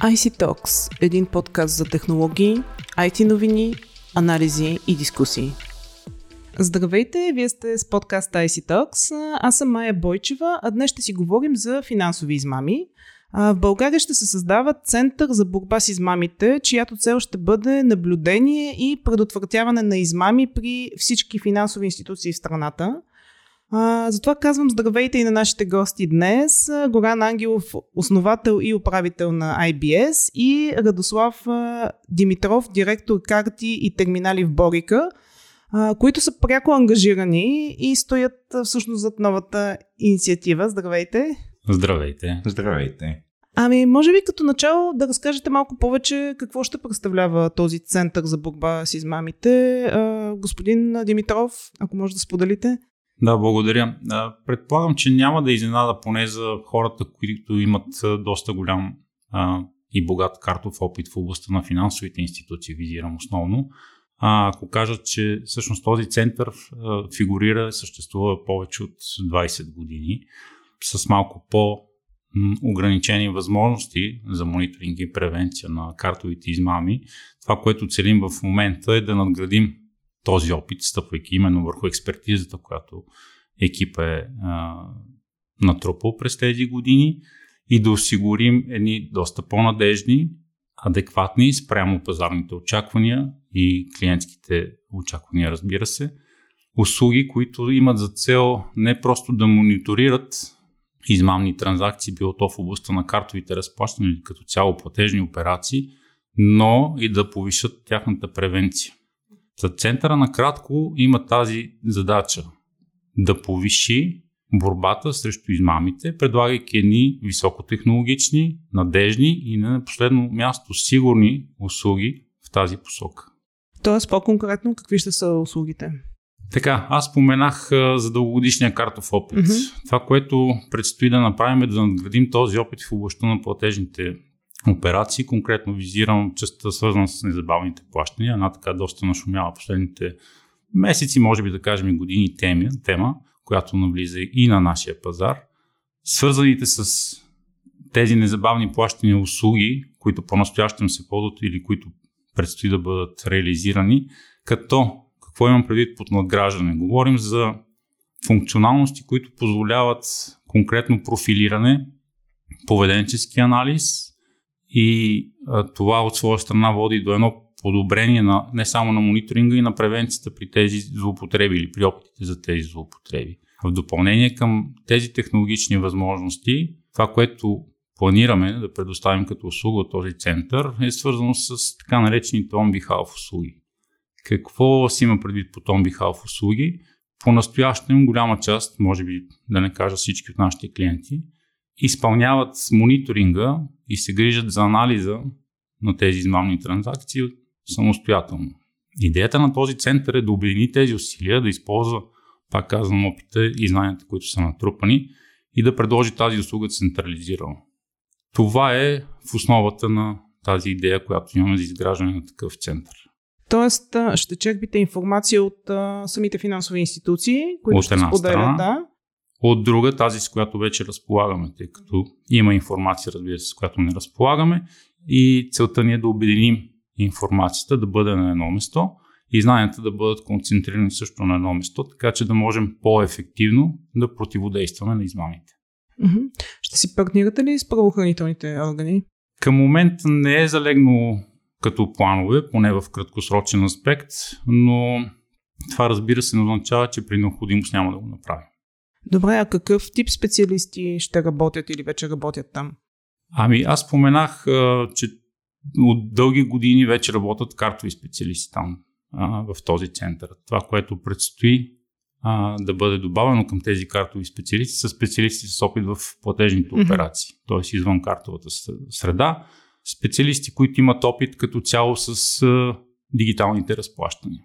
IC Talks – един подкаст за технологии, IT новини, анализи и дискусии. Здравейте, вие сте с подкаст IC Talks. Аз съм Майя Бойчева, а днес ще си говорим за финансови измами. В България ще се създава Център за борба с измамите, чиято цел ще бъде наблюдение и предотвратяване на измами при всички финансови институции в страната. А, затова казвам здравейте и на нашите гости днес. Горан Ангелов, основател и управител на IBS и Радослав Димитров, директор карти и терминали в Борика, а, които са пряко ангажирани и стоят всъщност зад новата инициатива. Здравейте! Здравейте! Здравейте! Ами, може би като начало да разкажете малко повече какво ще представлява този център за борба с измамите. А, господин Димитров, ако може да споделите. Да, благодаря. Предполагам, че няма да изненада поне за хората, които имат доста голям а, и богат картов опит в областта на финансовите институции, визирам основно. А, ако кажат, че всъщност този център а, фигурира, съществува повече от 20 години, с малко по- ограничени възможности за мониторинг и превенция на картовите измами. Това, което целим в момента е да надградим този опит, стъпвайки именно върху експертизата, която екип е а, натрупал през тези години и да осигурим едни доста по-надежни, адекватни спрямо пазарните очаквания и клиентските очаквания, разбира се, услуги, които имат за цел не просто да мониторират измамни транзакции, било то в областта на картовите разплащания или като цяло платежни операции, но и да повишат тяхната превенция. За центъра накратко има тази задача да повиши борбата срещу измамите, предлагайки едни високотехнологични, надежни и на последно място сигурни услуги в тази посока. Тоест по-конкретно какви ще са услугите? Така, аз споменах за дългогодишния картов опит. Mm-hmm. Това, което предстои да направим е да надградим този опит в областта на платежните операции. Конкретно визирам частта свързана с незабавните плащания. Една така доста нашумява последните месеци, може би да кажем и години теми, тема, която навлиза и на нашия пазар. Свързаните с тези незабавни плащания услуги, които по-настоящем се ползват или които предстои да бъдат реализирани, като какво имам предвид под надграждане? Говорим за функционалности, които позволяват конкретно профилиране, поведенчески анализ, и а, това от своя страна води до едно подобрение на, не само на мониторинга и на превенцията при тези злоупотреби или при опитите за тези злоупотреби. В допълнение към тези технологични възможности, това, което планираме да предоставим като услуга от този център е свързано с така наречените on behalf услуги. Какво си има предвид по on behalf услуги? По-настоящем голяма част, може би да не кажа всички от нашите клиенти, изпълняват мониторинга и се грижат за анализа на тези измамни транзакции самостоятелно. Идеята на този център е да обедини тези усилия, да използва, пак казвам, опита и знанията, които са натрупани и да предложи тази услуга централизирано. Това е в основата на тази идея, която имаме за изграждане на такъв център. Тоест, ще черпите информация от а, самите финансови институции, които от ще споделят. Страна, да. От друга, тази с която вече разполагаме, тъй като има информация, разбира се, с която не разполагаме и целта ни е да обединим информацията да бъде на едно место и знанията да бъдат концентрирани също на едно место, така че да можем по-ефективно да противодействаме на измамите. Ще си партнирате ли с правоохранителните органи? Към момент не е залегнало като планове, поне в краткосрочен аспект, но това разбира се не означава, че при необходимост няма да го направим. Добре, а какъв тип специалисти ще работят или вече работят там? Ами аз споменах, че от дълги години вече работят картови специалисти там в този център. Това, което предстои да бъде добавено към тези картови специалисти, са специалисти с опит в платежните операции, т.е. извън картовата среда. Специалисти, които имат опит като цяло с дигиталните разплащания.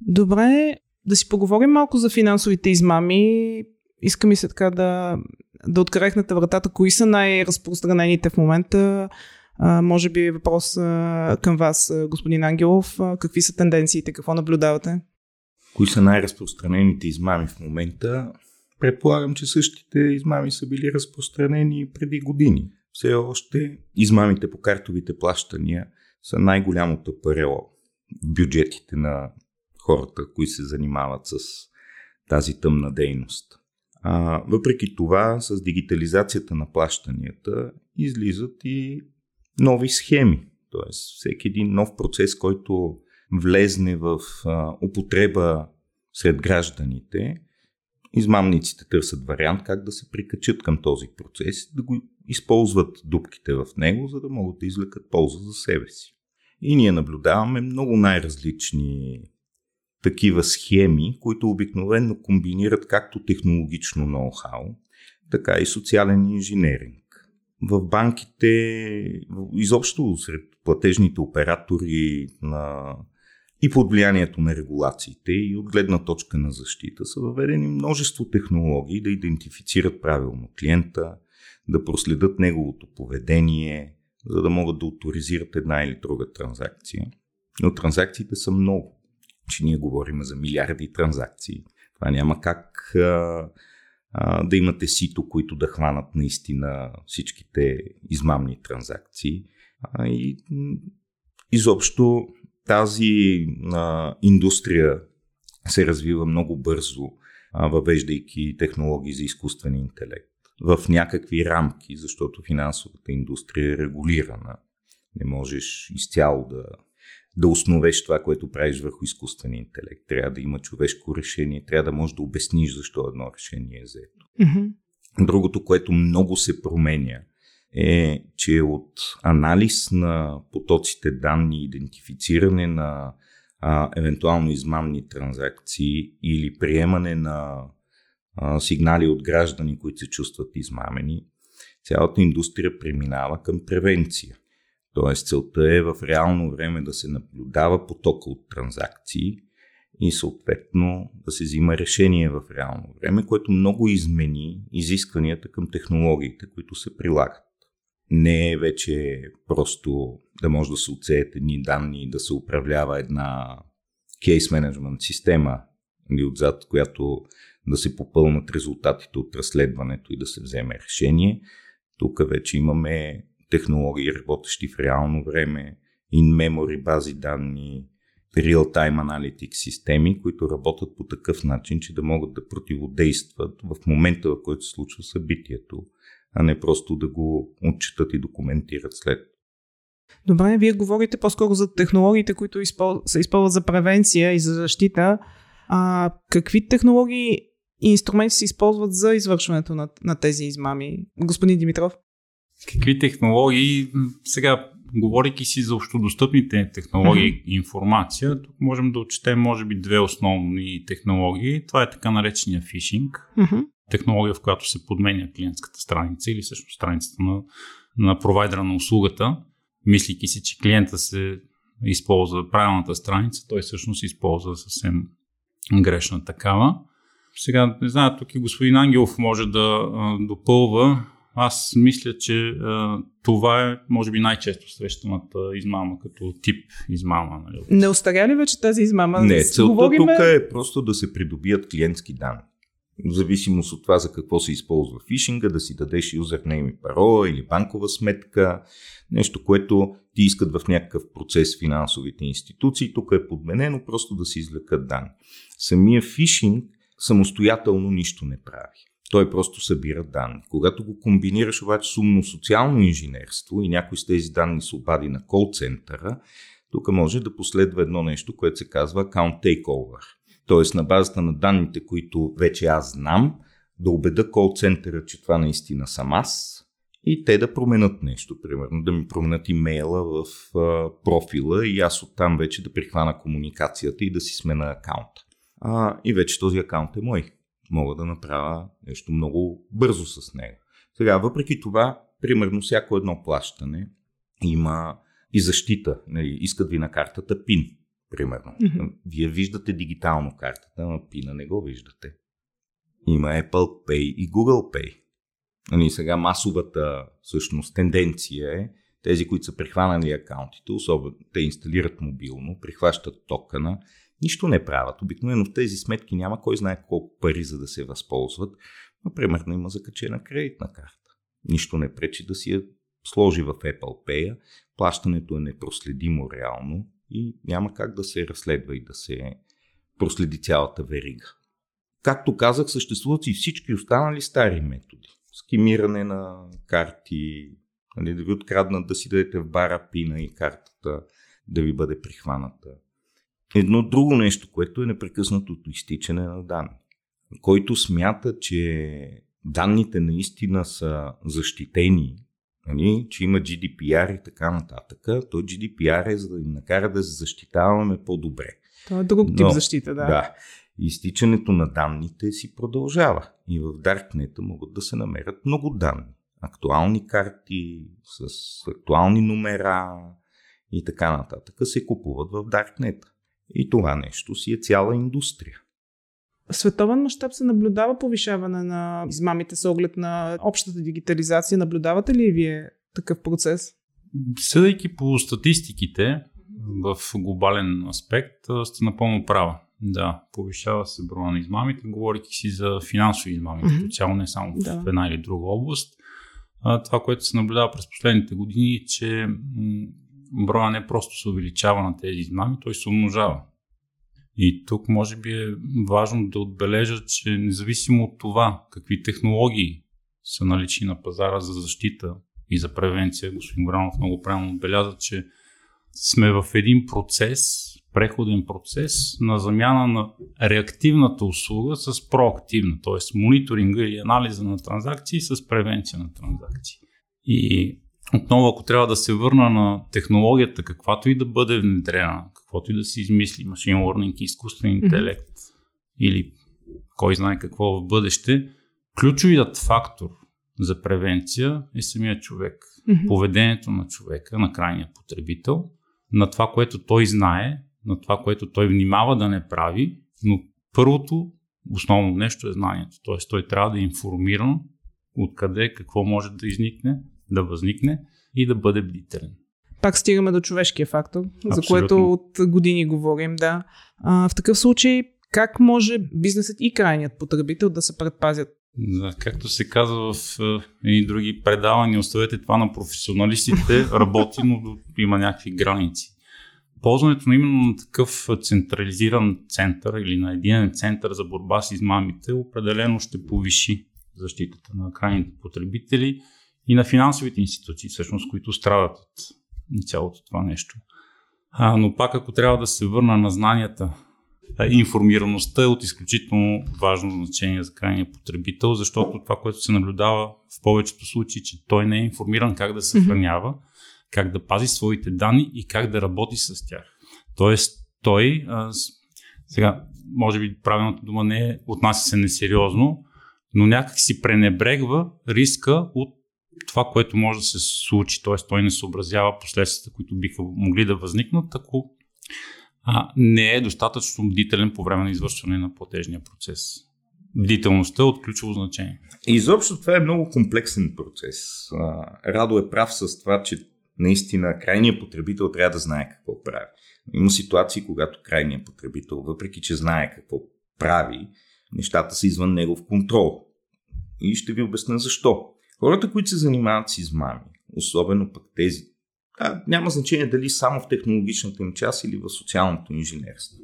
Добре, да си поговорим малко за финансовите измами. Иска ми се така да, да открехнете вратата. Кои са най-разпространените в момента? А, може би въпрос а, към вас, господин Ангелов. А, какви са тенденциите? Какво наблюдавате? Кои са най-разпространените измами в момента? Предполагам, че същите измами са били разпространени преди години. все още измамите по картовите плащания са най-голямото парело в бюджетите на хората, които се занимават с тази тъмна дейност. А, въпреки това, с дигитализацията на плащанията излизат и нови схеми. Тоест, всеки един нов процес, който влезне в а, употреба сред гражданите, измамниците търсят вариант как да се прикачат към този процес, да го използват дупките в него, за да могат да извлекат полза за себе си. И ние наблюдаваме много най-различни такива схеми, които обикновено комбинират както технологично ноу-хау, така и социален инженеринг. В банките, изобщо сред платежните оператори на и под влиянието на регулациите и от гледна точка на защита са въведени множество технологии да идентифицират правилно клиента, да проследят неговото поведение, за да могат да авторизират една или друга транзакция. Но транзакциите са много. Че ние говорим за милиарди транзакции. Това няма как а, а, да имате сито, които да хванат наистина всичките измамни транзакции. А, и изобщо тази а, индустрия се развива много бързо, а, въвеждайки технологии за изкуствен интелект в някакви рамки, защото финансовата индустрия е регулирана. Не можеш изцяло да, да основеш това, което правиш върху изкуствен интелект. Трябва да има човешко решение, трябва да можеш да обясниш защо едно решение е. Mm-hmm. Другото, което много се променя, е, че от анализ на потоците данни, идентифициране на а, евентуално измамни транзакции или приемане на а, сигнали от граждани, които се чувстват измамени, цялата индустрия преминава към превенция. Тоест целта е в реално време да се наблюдава потока от транзакции и съответно да се взима решение в реално време, което много измени изискванията към технологиите, които се прилагат не е вече просто да може да се отсеят едни данни и да се управлява една кейс менеджмент система или отзад, която да се попълнат резултатите от разследването и да се вземе решение. Тук вече имаме технологии, работещи в реално време, in-memory бази данни, real-time analytics системи, които работят по такъв начин, че да могат да противодействат в момента, в който се случва събитието а не просто да го отчитат и документират след. Добре, вие говорите по-скоро за технологиите, които се използват за превенция и за защита. А какви технологии и инструменти се използват за извършването на, на тези измами? Господин Димитров? Какви технологии? Сега, говорейки си за общодостъпните технологии mm-hmm. и информация, тук можем да отчетем, може би, две основни технологии. Това е така наречения фишинг. Mm-hmm технология, в която се подменя клиентската страница или също страницата на, на провайдера на услугата, мислики си, че клиента се използва правилната страница, той всъщност използва съвсем грешна такава. Сега, не знам, тук и господин Ангелов може да а, допълва. Аз мисля, че а, това е, може би, най-често срещаната измама като тип измама. Нали? Не остаря ли вече тази измама? Не, целта Говориме... тук е просто да се придобият клиентски данни в зависимост от това за какво се използва фишинга, да си дадеш юзернейм и парола или банкова сметка, нещо, което ти искат в някакъв процес финансовите институции. Тук е подменено просто да се извлекат данни. Самия фишинг самостоятелно нищо не прави. Той просто събира данни. Когато го комбинираш обаче с умно социално инженерство и някой с тези данни се обади на кол центъра, тук може да последва едно нещо, което се казва account takeover – т.е. на базата на данните, които вече аз знам, да убеда кол центъра, че това наистина съм аз и те да променят нещо, примерно да ми променят имейла в а, профила и аз оттам вече да прихвана комуникацията и да си смена акаунта. А, и вече този акаунт е мой. Мога да направя нещо много бързо с него. Сега, въпреки това, примерно всяко едно плащане има и защита. Нали, искат ви на картата PIN примерно. Mm-hmm. Вие виждате дигитално картата, но пина не го виждате. Има Apple Pay и Google Pay. Нали, сега масовата всъщност тенденция е тези, които са прихванали акаунтите, особено те инсталират мобилно, прихващат токена, нищо не правят. Обикновено в тези сметки няма кой знае колко пари за да се възползват, но примерно има закачена кредитна карта. Нищо не пречи да си я сложи в Apple Pay, плащането е непроследимо реално и няма как да се разследва и да се проследи цялата верига. Както казах, съществуват и всички останали стари методи. Скимиране на карти, нали, да ви откраднат да си дадете в бара пина и картата да ви бъде прихваната. Едно друго нещо, което е непрекъснатото изтичане на данни. Който смята, че данните наистина са защитени, нали, че има GDPR и така нататък, то GDPR е за да ни накара да се защитаваме по-добре. Това е друг тип Но, защита, да. Да. Изтичането на данните си продължава. И в Darknet могат да се намерят много данни. Актуални карти с актуални номера и така нататък се купуват в Darknet. И това нещо си е цяла индустрия. В световен мащаб се наблюдава повишаване на измамите с оглед на общата дигитализация. Наблюдавате ли вие такъв процес? Съдейки по статистиките в глобален аспект, сте напълно права. Да, повишава се броя на измамите, говорики си за финансови измами, mm-hmm. като цяло не само да. в една или друга област. Това, което се наблюдава през последните години, е, че броя не просто се увеличава на тези измами, той се умножава. И тук може би е важно да отбележа, че независимо от това какви технологии са налични на пазара за защита и за превенция, господин Гранов много правилно отбеляза, че сме в един процес, преходен процес на замяна на реактивната услуга с проактивна, т.е. мониторинга и анализа на транзакции с превенция на транзакции. И отново, ако трябва да се върна на технологията, каквато и да бъде внедрена, каквото и да се измисли, машин learning, изкуствен интелект mm-hmm. или кой знае какво в бъдеще, ключовият фактор за превенция е самия човек. Mm-hmm. Поведението на човека, на крайния потребител, на това, което той знае, на това, което той внимава да не прави, но първото, основно нещо е знанието. Т.е. той трябва да е информиран откъде, какво може да изникне, да възникне и да бъде бдителен. Пак стигаме до човешкия фактор, Абсолютно. за което от години говорим, да. А, в такъв случай, как може бизнесът и крайният потребител да се предпазят? Да, както се казва в едни други предавания, оставете това на професионалистите, работи, но има някакви граници. Ползването на именно на такъв централизиран център или на един център за борба с измамите определено ще повиши защитата на крайните потребители и на финансовите институции, всъщност, които страдат от цялото това нещо. А, но пак, ако трябва да се върна на знанията, информираността е от изключително важно значение за крайния потребител, защото това, което се наблюдава в повечето случаи, че той не е информиран как да съхранява, как да пази своите данни и как да работи с тях. Тоест, той, а, сега, може би правилната дума не е, отнася се несериозно, но някак си пренебрегва риска от това, което може да се случи, т.е. той не съобразява последствията, които биха могли да възникнат, ако а, не е достатъчно бдителен по време на извършване на платежния процес. Бдителността е от ключово значение. Изобщо това е много комплексен процес. Радо е прав с това, че наистина крайният потребител трябва да знае какво прави. Има ситуации, когато крайният потребител, въпреки че знае какво прави, нещата са извън негов контрол. И ще ви обясня защо. Хората, които се занимават с измами, особено пък тези, а, няма значение дали само в технологичната им част или в социалното инженерство.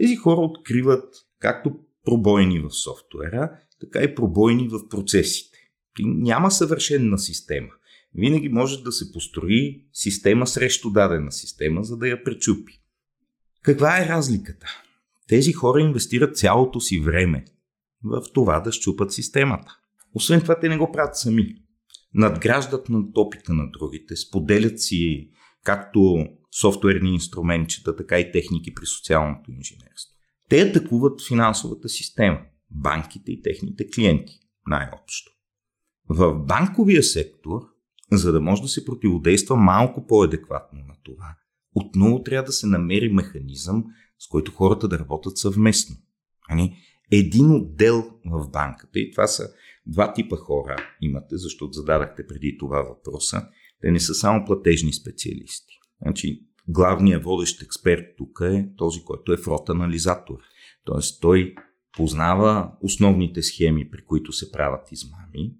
Тези хора откриват както пробойни в софтуера, така и пробойни в процесите. Няма съвършенна система. Винаги може да се построи система срещу дадена система, за да я пречупи. Каква е разликата? Тези хора инвестират цялото си време в това да щупат системата. Освен това, те не го правят сами. Надграждат над опита на другите, споделят си както софтуерни инструментчета, така и техники при социалното инженерство. Те атакуват финансовата система, банките и техните клиенти, най-общо. В банковия сектор, за да може да се противодейства малко по-адекватно на това, отново трябва да се намери механизъм, с който хората да работят съвместно. Ани, един отдел в банката, и това са Два типа хора имате, защото зададахте преди това въпроса. Те не са само платежни специалисти. Значи, главният водещ експерт тук е този, който е фрот анализатор. Тоест, той познава основните схеми, при които се правят измами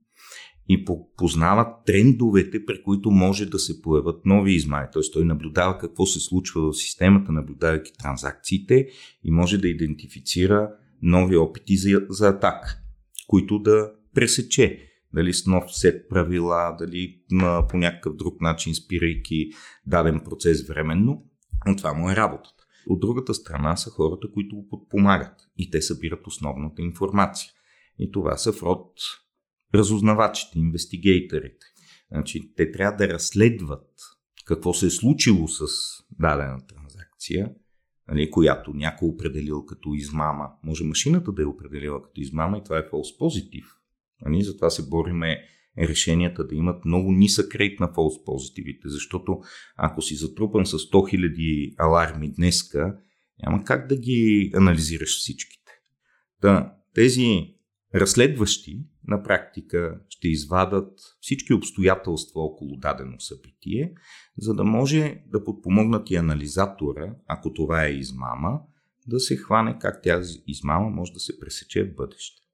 и познава трендовете, при които може да се появят нови измами. Т.е. той наблюдава какво се случва в системата, наблюдавайки транзакциите и може да идентифицира нови опити за, за атак, които да пресече. Дали с нов сет правила, дали по някакъв друг начин, спирайки даден процес временно. Но това му е работата. От другата страна са хората, които го подпомагат и те събират основната информация. И това са в род разузнавачите, инвестигейторите. Значи, те трябва да разследват какво се е случило с дадена транзакция, нали, която някой определил като измама. Може машината да е определила като измама и това е false positive. Нали, затова се бориме решенията да имат много нисък рейт на false позитивите, защото ако си затрупан с 100 000 аларми днеска, няма как да ги анализираш всичките. Да, тези разследващи на практика ще извадат всички обстоятелства около дадено събитие, за да може да подпомогнат и анализатора, ако това е измама, да се хване как тази измама може да се пресече в бъдеще.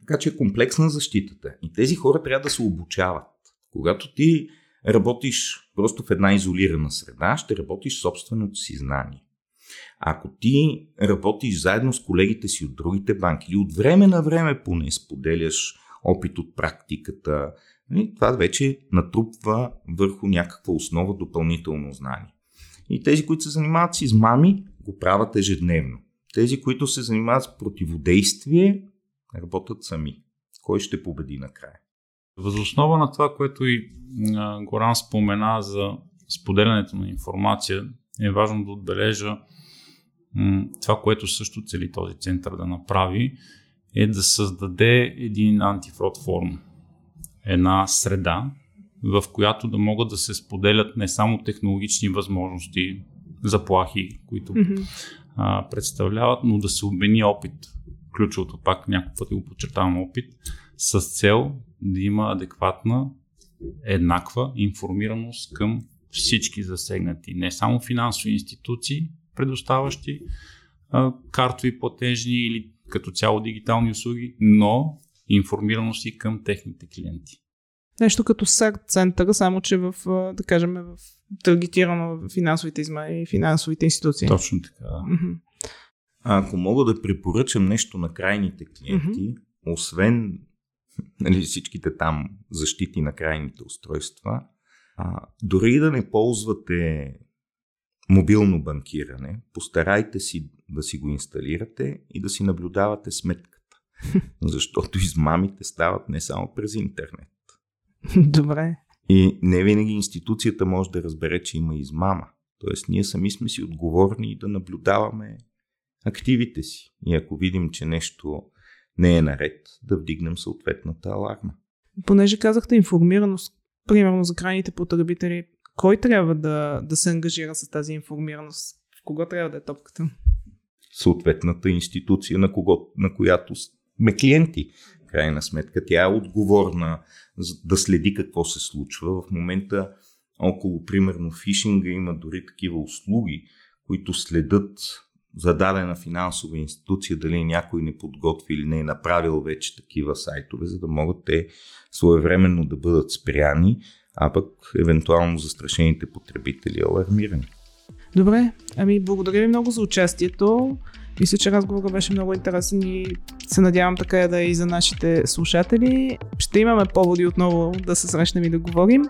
Така че е комплексна защитата и тези хора трябва да се обучават. Когато ти работиш просто в една изолирана среда, ще работиш собственото си знание. Ако ти работиш заедно с колегите си от другите банки или от време на време поне споделяш опит от практиката, нали, това вече натрупва върху някаква основа допълнително знание. И тези, които се занимават с измами, го правят ежедневно. Тези, които се занимават с противодействие, работят сами. Кой ще победи накрая? Възоснова на това, което и Горан спомена за споделянето на информация, е важно да отбележа това, което също цели този център да направи, е да създаде един антифрод форум. Една среда, в която да могат да се споделят не само технологични възможности, заплахи, които mm-hmm. а, представляват, но да се обмени опит ключовото пак няколко пъти го подчертавам опит, с цел да има адекватна, еднаква информираност към всички засегнати. Не само финансови институции, предоставащи а, картови платежни или като цяло дигитални услуги, но информираност и към техните клиенти. Нещо като САР центъра, само че в, да кажем, в таргетирано в финансовите измами и финансовите институции. Точно така. Mm-hmm. Ако мога да препоръчам нещо на крайните клиенти, mm-hmm. освен нали, всичките там защити на крайните устройства, а, дори да не ползвате мобилно банкиране, постарайте си да си го инсталирате и да си наблюдавате сметката. Защото измамите стават не само през интернет. Добре. И не винаги институцията може да разбере, че има измама. Тоест, ние сами сме си отговорни да наблюдаваме активите си. И ако видим, че нещо не е наред, да вдигнем съответната аларма. Понеже казахте информираност, примерно за крайните потребители, кой трябва да, да се ангажира с тази информираност? В кого трябва да е топката? Съответната институция, на, кого, на която сме клиенти. Крайна сметка, тя е отговорна да следи какво се случва. В момента около, примерно, фишинга има дори такива услуги, които следят за дадена финансова институция, дали някой не подготви или не е направил вече такива сайтове, за да могат те своевременно да бъдат спряни, а пък евентуално застрашените потребители алармирани. Добре, ами благодаря ви много за участието. Мисля, че разговорът беше много интересен и се надявам така да е и за нашите слушатели. Ще имаме поводи отново да се срещнем и да говорим.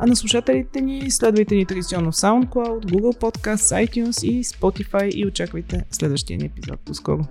А на слушателите ни следвайте ни традиционно в SoundCloud, Google Podcast, iTunes и Spotify и очаквайте следващия ни епизод. До скоро!